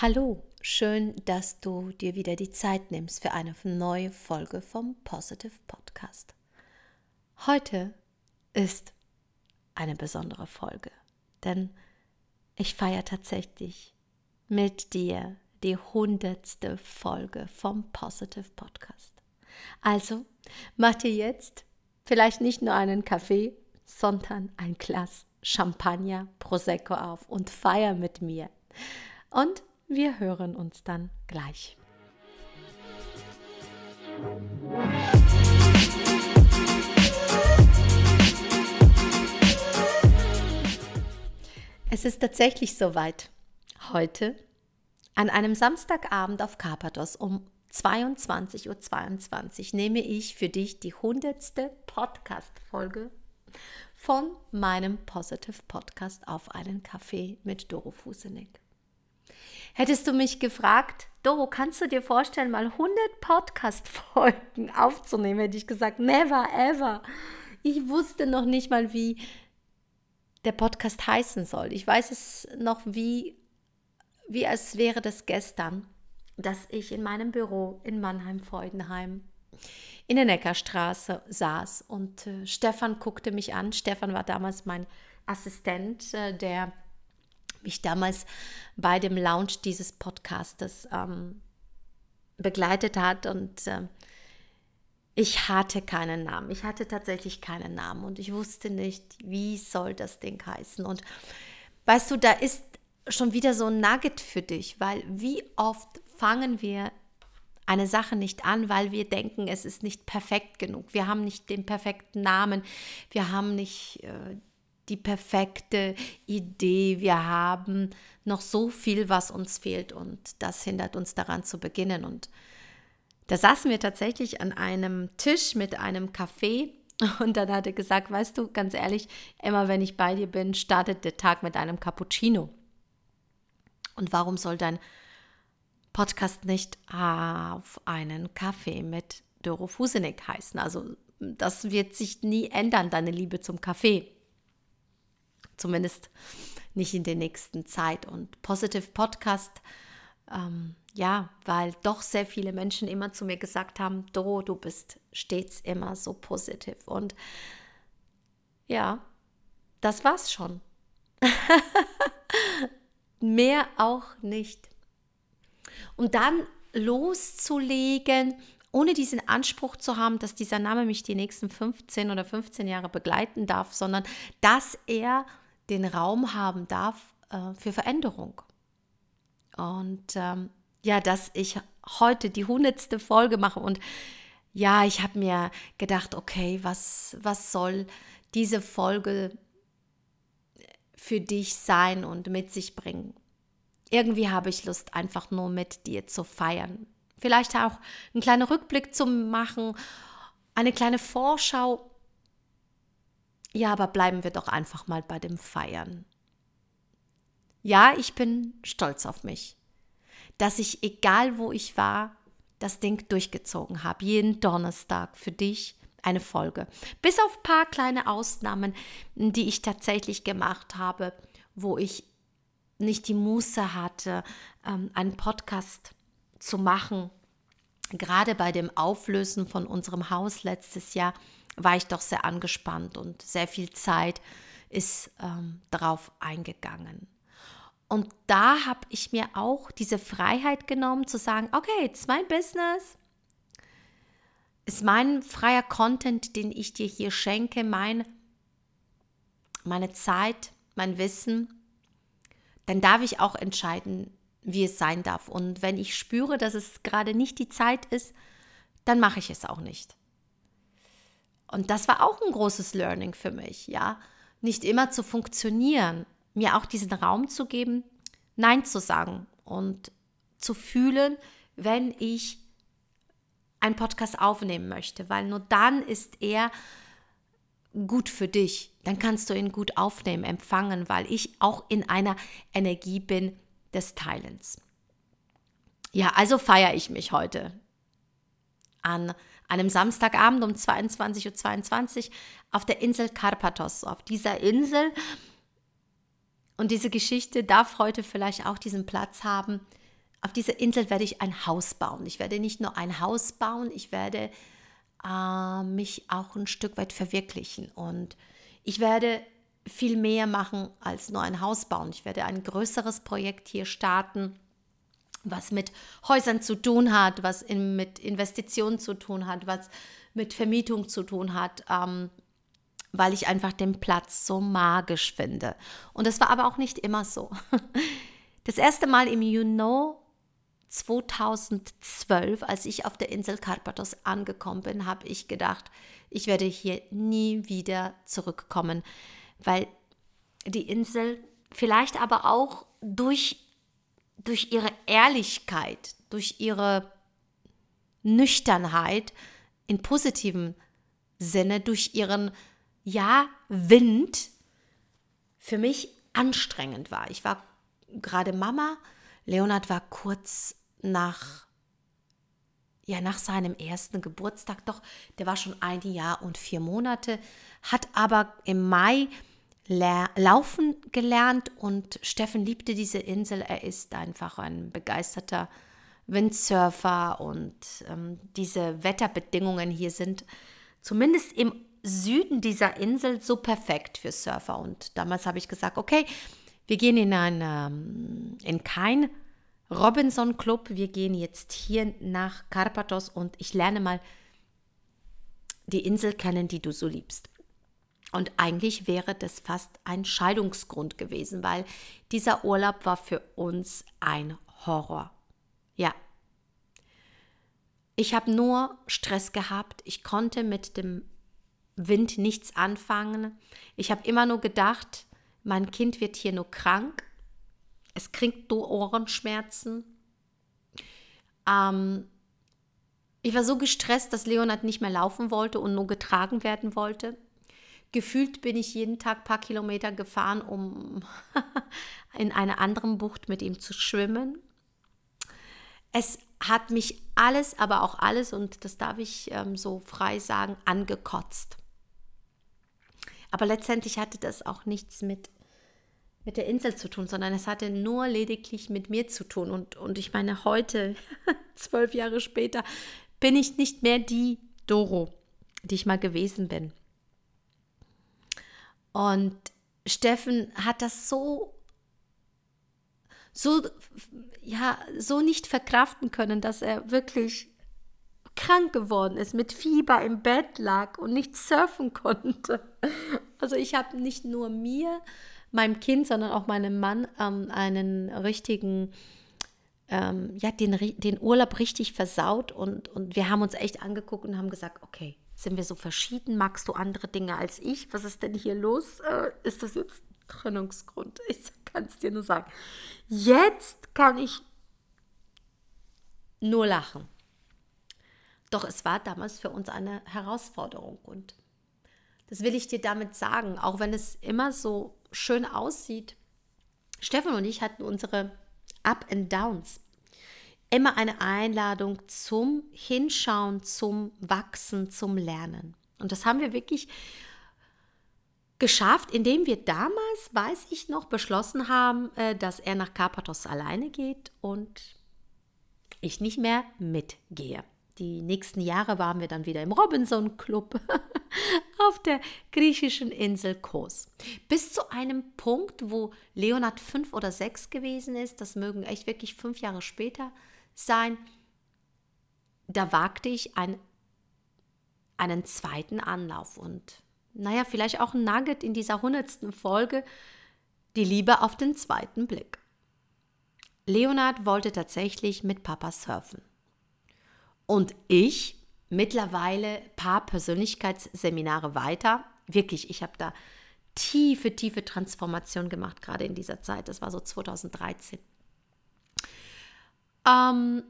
Hallo, schön, dass du dir wieder die Zeit nimmst für eine neue Folge vom Positive Podcast. Heute ist eine besondere Folge, denn ich feiere tatsächlich mit dir die hundertste Folge vom Positive Podcast. Also mach dir jetzt vielleicht nicht nur einen Kaffee, sondern ein Glas Champagner Prosecco auf und feier mit mir. Und wir hören uns dann gleich. Es ist tatsächlich soweit. Heute, an einem Samstagabend auf Karpathos um 22.22 Uhr 22, nehme ich für dich die hundertste Podcast-Folge von meinem Positive Podcast auf einen Kaffee mit Doro Fusenig. Hättest du mich gefragt, Doro, kannst du dir vorstellen, mal 100 Podcast-Folgen aufzunehmen, hätte ich gesagt, never ever. Ich wusste noch nicht mal, wie der Podcast heißen soll. Ich weiß es noch wie, wie als wäre das gestern, dass ich in meinem Büro in Mannheim-Freudenheim in der Neckarstraße saß und äh, Stefan guckte mich an. Stefan war damals mein Assistent, äh, der mich damals bei dem Launch dieses Podcastes ähm, begleitet hat und äh, ich hatte keinen Namen. Ich hatte tatsächlich keinen Namen und ich wusste nicht, wie soll das Ding heißen. Und weißt du, da ist schon wieder so ein Nugget für dich, weil wie oft fangen wir eine Sache nicht an, weil wir denken, es ist nicht perfekt genug. Wir haben nicht den perfekten Namen, wir haben nicht äh, die perfekte Idee. Wir haben noch so viel, was uns fehlt und das hindert uns daran zu beginnen. Und da saßen wir tatsächlich an einem Tisch mit einem Kaffee und dann hat er gesagt, weißt du, ganz ehrlich, immer wenn ich bei dir bin, startet der Tag mit einem Cappuccino. Und warum soll dein Podcast nicht auf einen Kaffee mit Doro Fusenek heißen? Also das wird sich nie ändern, deine Liebe zum Kaffee. Zumindest nicht in der nächsten Zeit. Und Positive Podcast, ähm, ja, weil doch sehr viele Menschen immer zu mir gesagt haben, Doro, du bist stets immer so positiv. Und ja, das war's schon. Mehr auch nicht. Und dann loszulegen, ohne diesen Anspruch zu haben, dass dieser Name mich die nächsten 15 oder 15 Jahre begleiten darf, sondern dass er den Raum haben darf äh, für Veränderung. Und ähm, ja, dass ich heute die hundertste Folge mache und ja, ich habe mir gedacht, okay, was, was soll diese Folge für dich sein und mit sich bringen? Irgendwie habe ich Lust, einfach nur mit dir zu feiern. Vielleicht auch einen kleinen Rückblick zu machen, eine kleine Vorschau ja, aber bleiben wir doch einfach mal bei dem Feiern. Ja, ich bin stolz auf mich, dass ich, egal wo ich war, das Ding durchgezogen habe. Jeden Donnerstag für dich eine Folge. Bis auf ein paar kleine Ausnahmen, die ich tatsächlich gemacht habe, wo ich nicht die Muße hatte, ähm, einen Podcast zu machen. Gerade bei dem Auflösen von unserem Haus letztes Jahr war ich doch sehr angespannt und sehr viel Zeit ist ähm, darauf eingegangen. Und da habe ich mir auch diese Freiheit genommen zu sagen, okay, it's mein Business, ist mein freier Content, den ich dir hier schenke, mein, meine Zeit, mein Wissen, dann darf ich auch entscheiden, wie es sein darf. Und wenn ich spüre, dass es gerade nicht die Zeit ist, dann mache ich es auch nicht. Und das war auch ein großes Learning für mich, ja. Nicht immer zu funktionieren, mir auch diesen Raum zu geben, Nein zu sagen und zu fühlen, wenn ich einen Podcast aufnehmen möchte, weil nur dann ist er gut für dich. Dann kannst du ihn gut aufnehmen, empfangen, weil ich auch in einer Energie bin des Teilens. Ja, also feiere ich mich heute an einem Samstagabend um 22.22 Uhr 22 auf der Insel Karpathos. Auf dieser Insel, und diese Geschichte darf heute vielleicht auch diesen Platz haben, auf dieser Insel werde ich ein Haus bauen. Ich werde nicht nur ein Haus bauen, ich werde äh, mich auch ein Stück weit verwirklichen. Und ich werde viel mehr machen als nur ein Haus bauen. Ich werde ein größeres Projekt hier starten, was mit Häusern zu tun hat, was in, mit Investitionen zu tun hat, was mit Vermietung zu tun hat, ähm, weil ich einfach den Platz so magisch finde. Und das war aber auch nicht immer so. Das erste Mal im You Know 2012, als ich auf der Insel Karpathos angekommen bin, habe ich gedacht, ich werde hier nie wieder zurückkommen, weil die Insel vielleicht aber auch durch, durch ihre Ehrlichkeit, durch ihre Nüchternheit in positivem Sinne, durch ihren ja Wind für mich anstrengend war. Ich war gerade Mama, Leonard war kurz nach ja, nach seinem ersten Geburtstag, doch, der war schon ein Jahr und vier Monate, hat aber im Mai laufen gelernt und Steffen liebte diese Insel. Er ist einfach ein begeisterter Windsurfer und ähm, diese Wetterbedingungen hier sind zumindest im Süden dieser Insel so perfekt für Surfer. Und damals habe ich gesagt, okay, wir gehen in, ein, ähm, in kein Robinson Club. Wir gehen jetzt hier nach Karpathos und ich lerne mal die Insel kennen, die du so liebst. Und eigentlich wäre das fast ein Scheidungsgrund gewesen, weil dieser Urlaub war für uns ein Horror. Ja. Ich habe nur Stress gehabt. Ich konnte mit dem Wind nichts anfangen. Ich habe immer nur gedacht, mein Kind wird hier nur krank es kriegt nur Ohrenschmerzen. Ähm, ich war so gestresst, dass Leonard nicht mehr laufen wollte und nur getragen werden wollte. Gefühlt bin ich jeden Tag ein paar Kilometer gefahren, um in einer anderen Bucht mit ihm zu schwimmen. Es hat mich alles, aber auch alles, und das darf ich ähm, so frei sagen, angekotzt. Aber letztendlich hatte das auch nichts mit mit der Insel zu tun, sondern es hatte nur lediglich mit mir zu tun. Und, und ich meine, heute, zwölf Jahre später, bin ich nicht mehr die Doro, die ich mal gewesen bin. Und Steffen hat das so, so, ja, so nicht verkraften können, dass er wirklich krank geworden ist, mit Fieber im Bett lag und nicht surfen konnte. Also ich habe nicht nur mir meinem Kind, sondern auch meinem Mann ähm, einen richtigen, ähm, ja, den, den Urlaub richtig versaut und, und wir haben uns echt angeguckt und haben gesagt, okay, sind wir so verschieden? Magst du andere Dinge als ich? Was ist denn hier los? Äh, ist das jetzt Trennungsgrund? Ich kann es dir nur sagen. Jetzt kann ich nur lachen. Doch es war damals für uns eine Herausforderung und das will ich dir damit sagen, auch wenn es immer so schön aussieht. Steffen und ich hatten unsere Up and Downs. Immer eine Einladung zum Hinschauen, zum Wachsen, zum Lernen. Und das haben wir wirklich geschafft, indem wir damals, weiß ich noch, beschlossen haben, äh, dass er nach Karpathos alleine geht und ich nicht mehr mitgehe. Die nächsten Jahre waren wir dann wieder im Robinson Club auf der griechischen Insel Kos. Bis zu einem Punkt, wo Leonard fünf oder sechs gewesen ist, das mögen echt wirklich fünf Jahre später sein, da wagte ich ein, einen zweiten Anlauf und naja, vielleicht auch ein Nugget in dieser hundertsten Folge, die Liebe auf den zweiten Blick. Leonard wollte tatsächlich mit Papa surfen. Und ich mittlerweile paar Persönlichkeitsseminare weiter. Wirklich, ich habe da tiefe, tiefe Transformation gemacht, gerade in dieser Zeit. Das war so 2013. Ähm,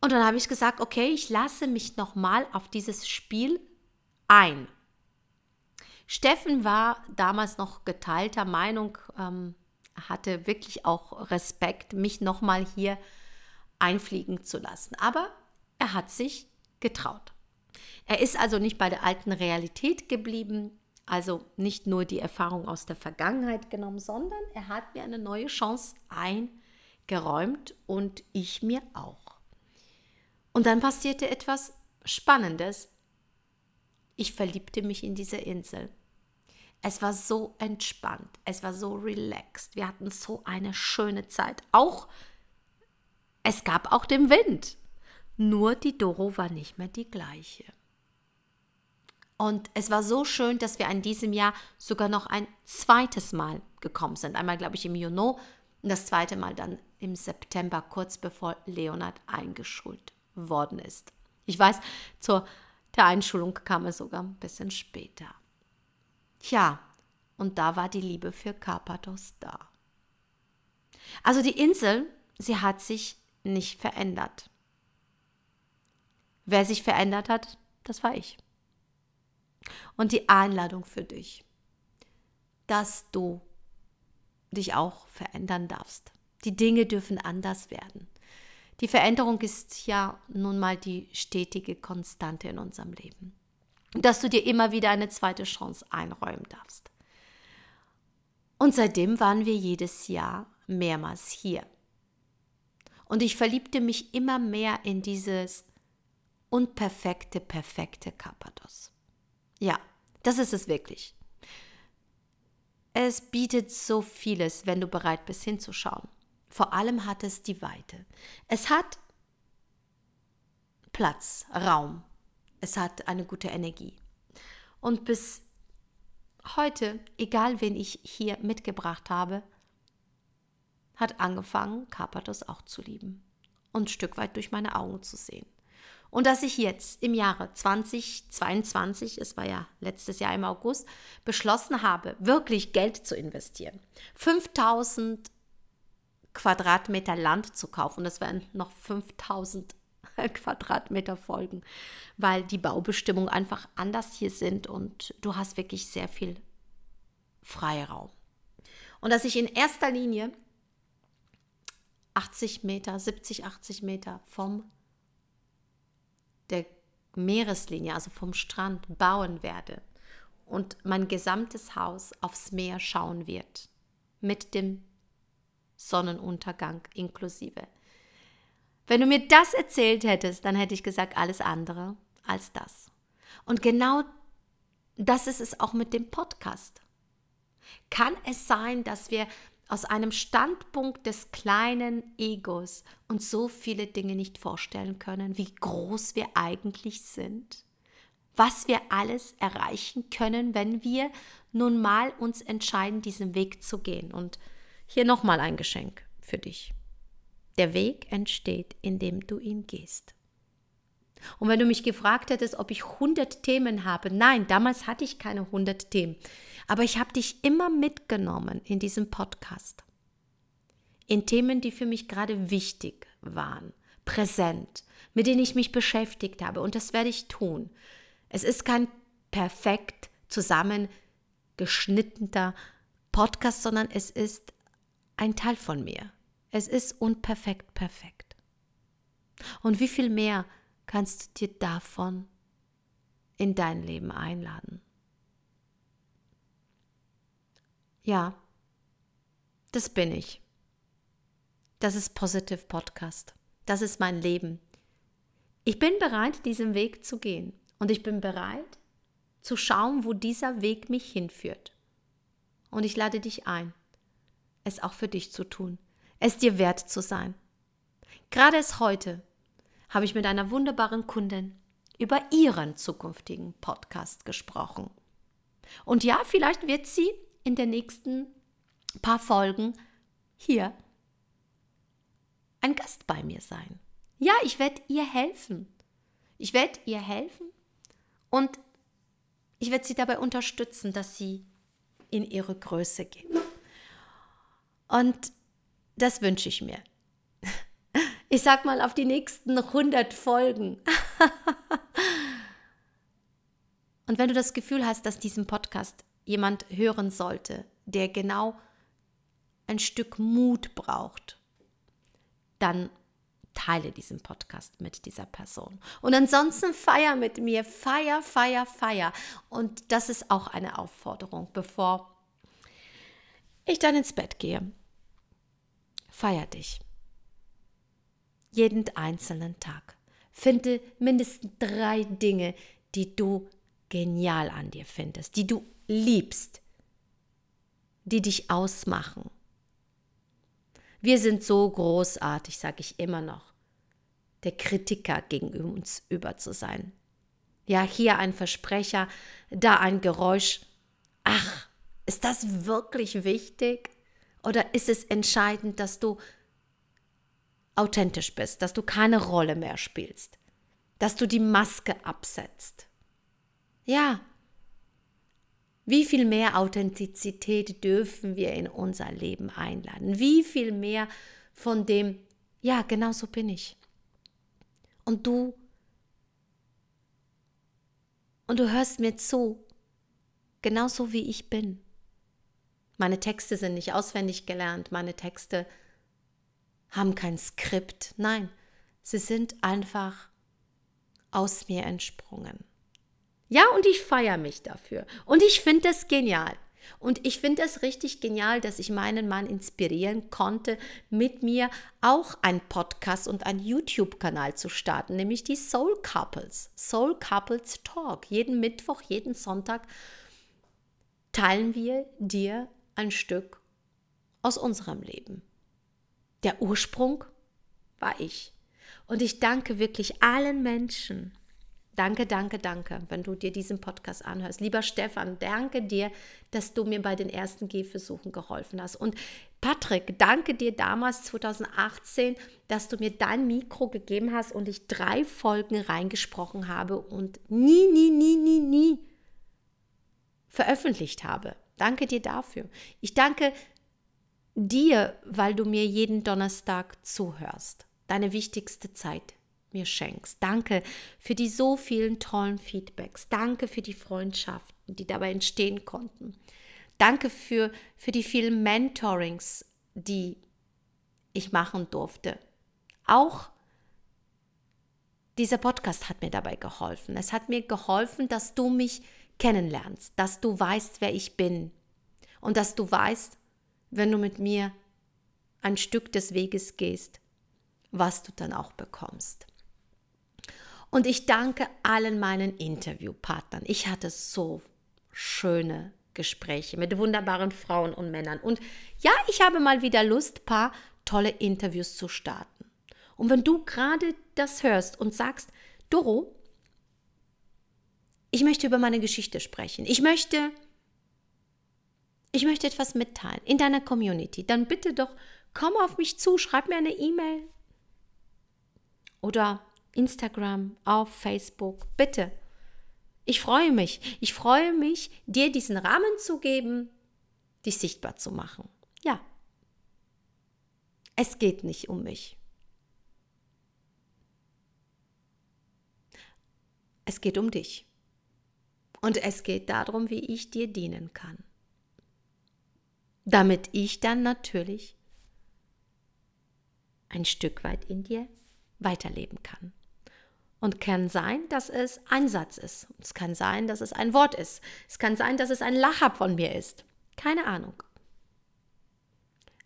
und dann habe ich gesagt, okay, ich lasse mich nochmal auf dieses Spiel ein. Steffen war damals noch geteilter Meinung, ähm, hatte wirklich auch Respekt, mich nochmal hier einfliegen zu lassen. Aber er hat sich getraut. Er ist also nicht bei der alten Realität geblieben, also nicht nur die Erfahrung aus der Vergangenheit genommen, sondern er hat mir eine neue Chance geräumt und ich mir auch. Und dann passierte etwas Spannendes. Ich verliebte mich in diese Insel. Es war so entspannt, es war so relaxed. Wir hatten so eine schöne Zeit. Auch es gab auch den Wind. Nur die Doro war nicht mehr die gleiche. Und es war so schön, dass wir in diesem Jahr sogar noch ein zweites Mal gekommen sind. Einmal, glaube ich, im Juni und das zweite Mal dann im September, kurz bevor Leonard eingeschult worden ist. Ich weiß, zur der Einschulung kam es sogar ein bisschen später. Tja, und da war die Liebe für Karpathos da. Also die Insel, sie hat sich nicht verändert. Wer sich verändert hat, das war ich. Und die Einladung für dich, dass du dich auch verändern darfst. Die Dinge dürfen anders werden. Die Veränderung ist ja nun mal die stetige Konstante in unserem Leben. Dass du dir immer wieder eine zweite Chance einräumen darfst. Und seitdem waren wir jedes Jahr mehrmals hier. Und ich verliebte mich immer mehr in dieses unperfekte, perfekte Karpathos. Ja, das ist es wirklich. Es bietet so vieles, wenn du bereit bist hinzuschauen. Vor allem hat es die Weite. Es hat Platz, Raum. Es hat eine gute Energie. Und bis heute, egal wen ich hier mitgebracht habe, hat angefangen, Karpathos auch zu lieben und ein Stück weit durch meine Augen zu sehen. Und dass ich jetzt im Jahre 2022, es war ja letztes Jahr im August, beschlossen habe, wirklich Geld zu investieren. 5000 Quadratmeter Land zu kaufen. Das werden noch 5000 Quadratmeter folgen, weil die Baubestimmungen einfach anders hier sind und du hast wirklich sehr viel Freiraum. Und dass ich in erster Linie 80 Meter, 70, 80 Meter vom der Meereslinie, also vom Strand, bauen werde und mein gesamtes Haus aufs Meer schauen wird, mit dem Sonnenuntergang inklusive. Wenn du mir das erzählt hättest, dann hätte ich gesagt, alles andere als das. Und genau das ist es auch mit dem Podcast. Kann es sein, dass wir aus einem Standpunkt des kleinen Egos uns so viele Dinge nicht vorstellen können, wie groß wir eigentlich sind, was wir alles erreichen können, wenn wir nun mal uns entscheiden, diesen Weg zu gehen. Und hier nochmal ein Geschenk für dich. Der Weg entsteht, indem du ihn gehst. Und wenn du mich gefragt hättest, ob ich 100 Themen habe, nein, damals hatte ich keine 100 Themen. Aber ich habe dich immer mitgenommen in diesem Podcast. In Themen, die für mich gerade wichtig waren, präsent, mit denen ich mich beschäftigt habe. Und das werde ich tun. Es ist kein perfekt zusammengeschnittener Podcast, sondern es ist ein Teil von mir. Es ist unperfekt perfekt. Und wie viel mehr kannst du dir davon in dein Leben einladen? Ja, das bin ich. Das ist Positive Podcast. Das ist mein Leben. Ich bin bereit, diesen Weg zu gehen. Und ich bin bereit, zu schauen, wo dieser Weg mich hinführt. Und ich lade dich ein, es auch für dich zu tun, es dir wert zu sein. Gerade es heute habe ich mit einer wunderbaren Kundin über ihren zukünftigen Podcast gesprochen. Und ja, vielleicht wird sie in den nächsten paar Folgen hier ein Gast bei mir sein. Ja, ich werde ihr helfen. Ich werde ihr helfen und ich werde sie dabei unterstützen, dass sie in ihre Größe geht. Und das wünsche ich mir. Ich sag mal auf die nächsten 100 Folgen. Und wenn du das Gefühl hast, dass diesen Podcast jemand hören sollte, der genau ein Stück Mut braucht, dann teile diesen Podcast mit dieser Person. Und ansonsten feier mit mir, feier, feier, feier. Und das ist auch eine Aufforderung, bevor ich dann ins Bett gehe. Feier dich. jeden einzelnen Tag. Finde mindestens drei Dinge, die du genial an dir findest, die du liebst, die dich ausmachen. Wir sind so großartig, sage ich immer noch, der Kritiker gegenüber uns über zu sein. Ja, hier ein Versprecher, da ein Geräusch. Ach, ist das wirklich wichtig? Oder ist es entscheidend, dass du authentisch bist, dass du keine Rolle mehr spielst, dass du die Maske absetzt? Ja. Wie viel mehr Authentizität dürfen wir in unser Leben einladen? Wie viel mehr von dem, ja, genau so bin ich. Und du und du hörst mir zu, genauso wie ich bin. Meine Texte sind nicht auswendig gelernt, meine Texte haben kein Skript, nein, sie sind einfach aus mir entsprungen. Ja, und ich feiere mich dafür. Und ich finde das genial. Und ich finde es richtig genial, dass ich meinen Mann inspirieren konnte, mit mir auch einen Podcast und einen YouTube-Kanal zu starten, nämlich die Soul Couples. Soul Couples Talk. Jeden Mittwoch, jeden Sonntag teilen wir dir ein Stück aus unserem Leben. Der Ursprung war ich. Und ich danke wirklich allen Menschen, Danke, danke, danke, wenn du dir diesen Podcast anhörst. Lieber Stefan, danke dir, dass du mir bei den ersten Gehversuchen geholfen hast. Und Patrick, danke dir damals 2018, dass du mir dein Mikro gegeben hast und ich drei Folgen reingesprochen habe und nie, nie, nie, nie, nie veröffentlicht habe. Danke dir dafür. Ich danke dir, weil du mir jeden Donnerstag zuhörst. Deine wichtigste Zeit mir schenkst. Danke für die so vielen tollen Feedbacks. Danke für die Freundschaften, die dabei entstehen konnten. Danke für, für die vielen Mentorings, die ich machen durfte. Auch dieser Podcast hat mir dabei geholfen. Es hat mir geholfen, dass du mich kennenlernst, dass du weißt, wer ich bin und dass du weißt, wenn du mit mir ein Stück des Weges gehst, was du dann auch bekommst. Und ich danke allen meinen Interviewpartnern. Ich hatte so schöne Gespräche mit wunderbaren Frauen und Männern. Und ja, ich habe mal wieder Lust, paar tolle Interviews zu starten. Und wenn du gerade das hörst und sagst, Doro, ich möchte über meine Geschichte sprechen. Ich möchte, ich möchte etwas mitteilen in deiner Community. Dann bitte doch komm auf mich zu, schreib mir eine E-Mail. Oder Instagram, auf Facebook. Bitte. Ich freue mich. Ich freue mich, dir diesen Rahmen zu geben, dich sichtbar zu machen. Ja. Es geht nicht um mich. Es geht um dich. Und es geht darum, wie ich dir dienen kann. Damit ich dann natürlich ein Stück weit in dir weiterleben kann. Und kann sein, dass es ein Satz ist. Es kann sein, dass es ein Wort ist. Es kann sein, dass es ein Lacher von mir ist. Keine Ahnung.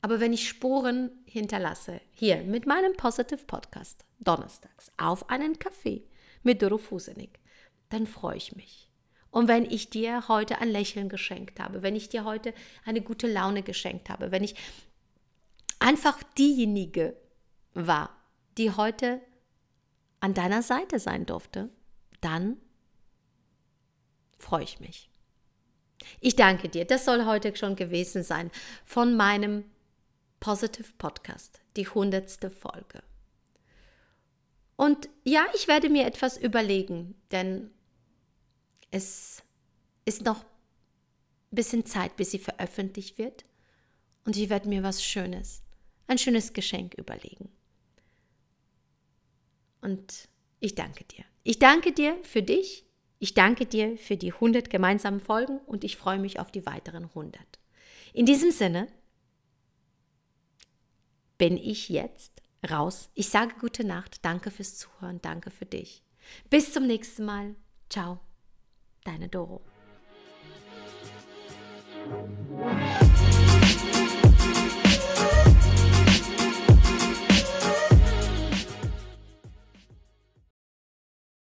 Aber wenn ich Spuren hinterlasse, hier mit meinem Positive Podcast, donnerstags, auf einen Kaffee mit Doro Fusenig, dann freue ich mich. Und wenn ich dir heute ein Lächeln geschenkt habe, wenn ich dir heute eine gute Laune geschenkt habe, wenn ich einfach diejenige war, die heute an deiner Seite sein durfte, dann freue ich mich. Ich danke dir. Das soll heute schon gewesen sein von meinem Positive Podcast, die hundertste Folge. Und ja, ich werde mir etwas überlegen, denn es ist noch ein bisschen Zeit, bis sie veröffentlicht wird. Und ich werde mir was Schönes, ein schönes Geschenk überlegen. Und ich danke dir. Ich danke dir für dich. Ich danke dir für die 100 gemeinsamen Folgen und ich freue mich auf die weiteren 100. In diesem Sinne bin ich jetzt raus. Ich sage gute Nacht. Danke fürs Zuhören. Danke für dich. Bis zum nächsten Mal. Ciao. Deine Doro.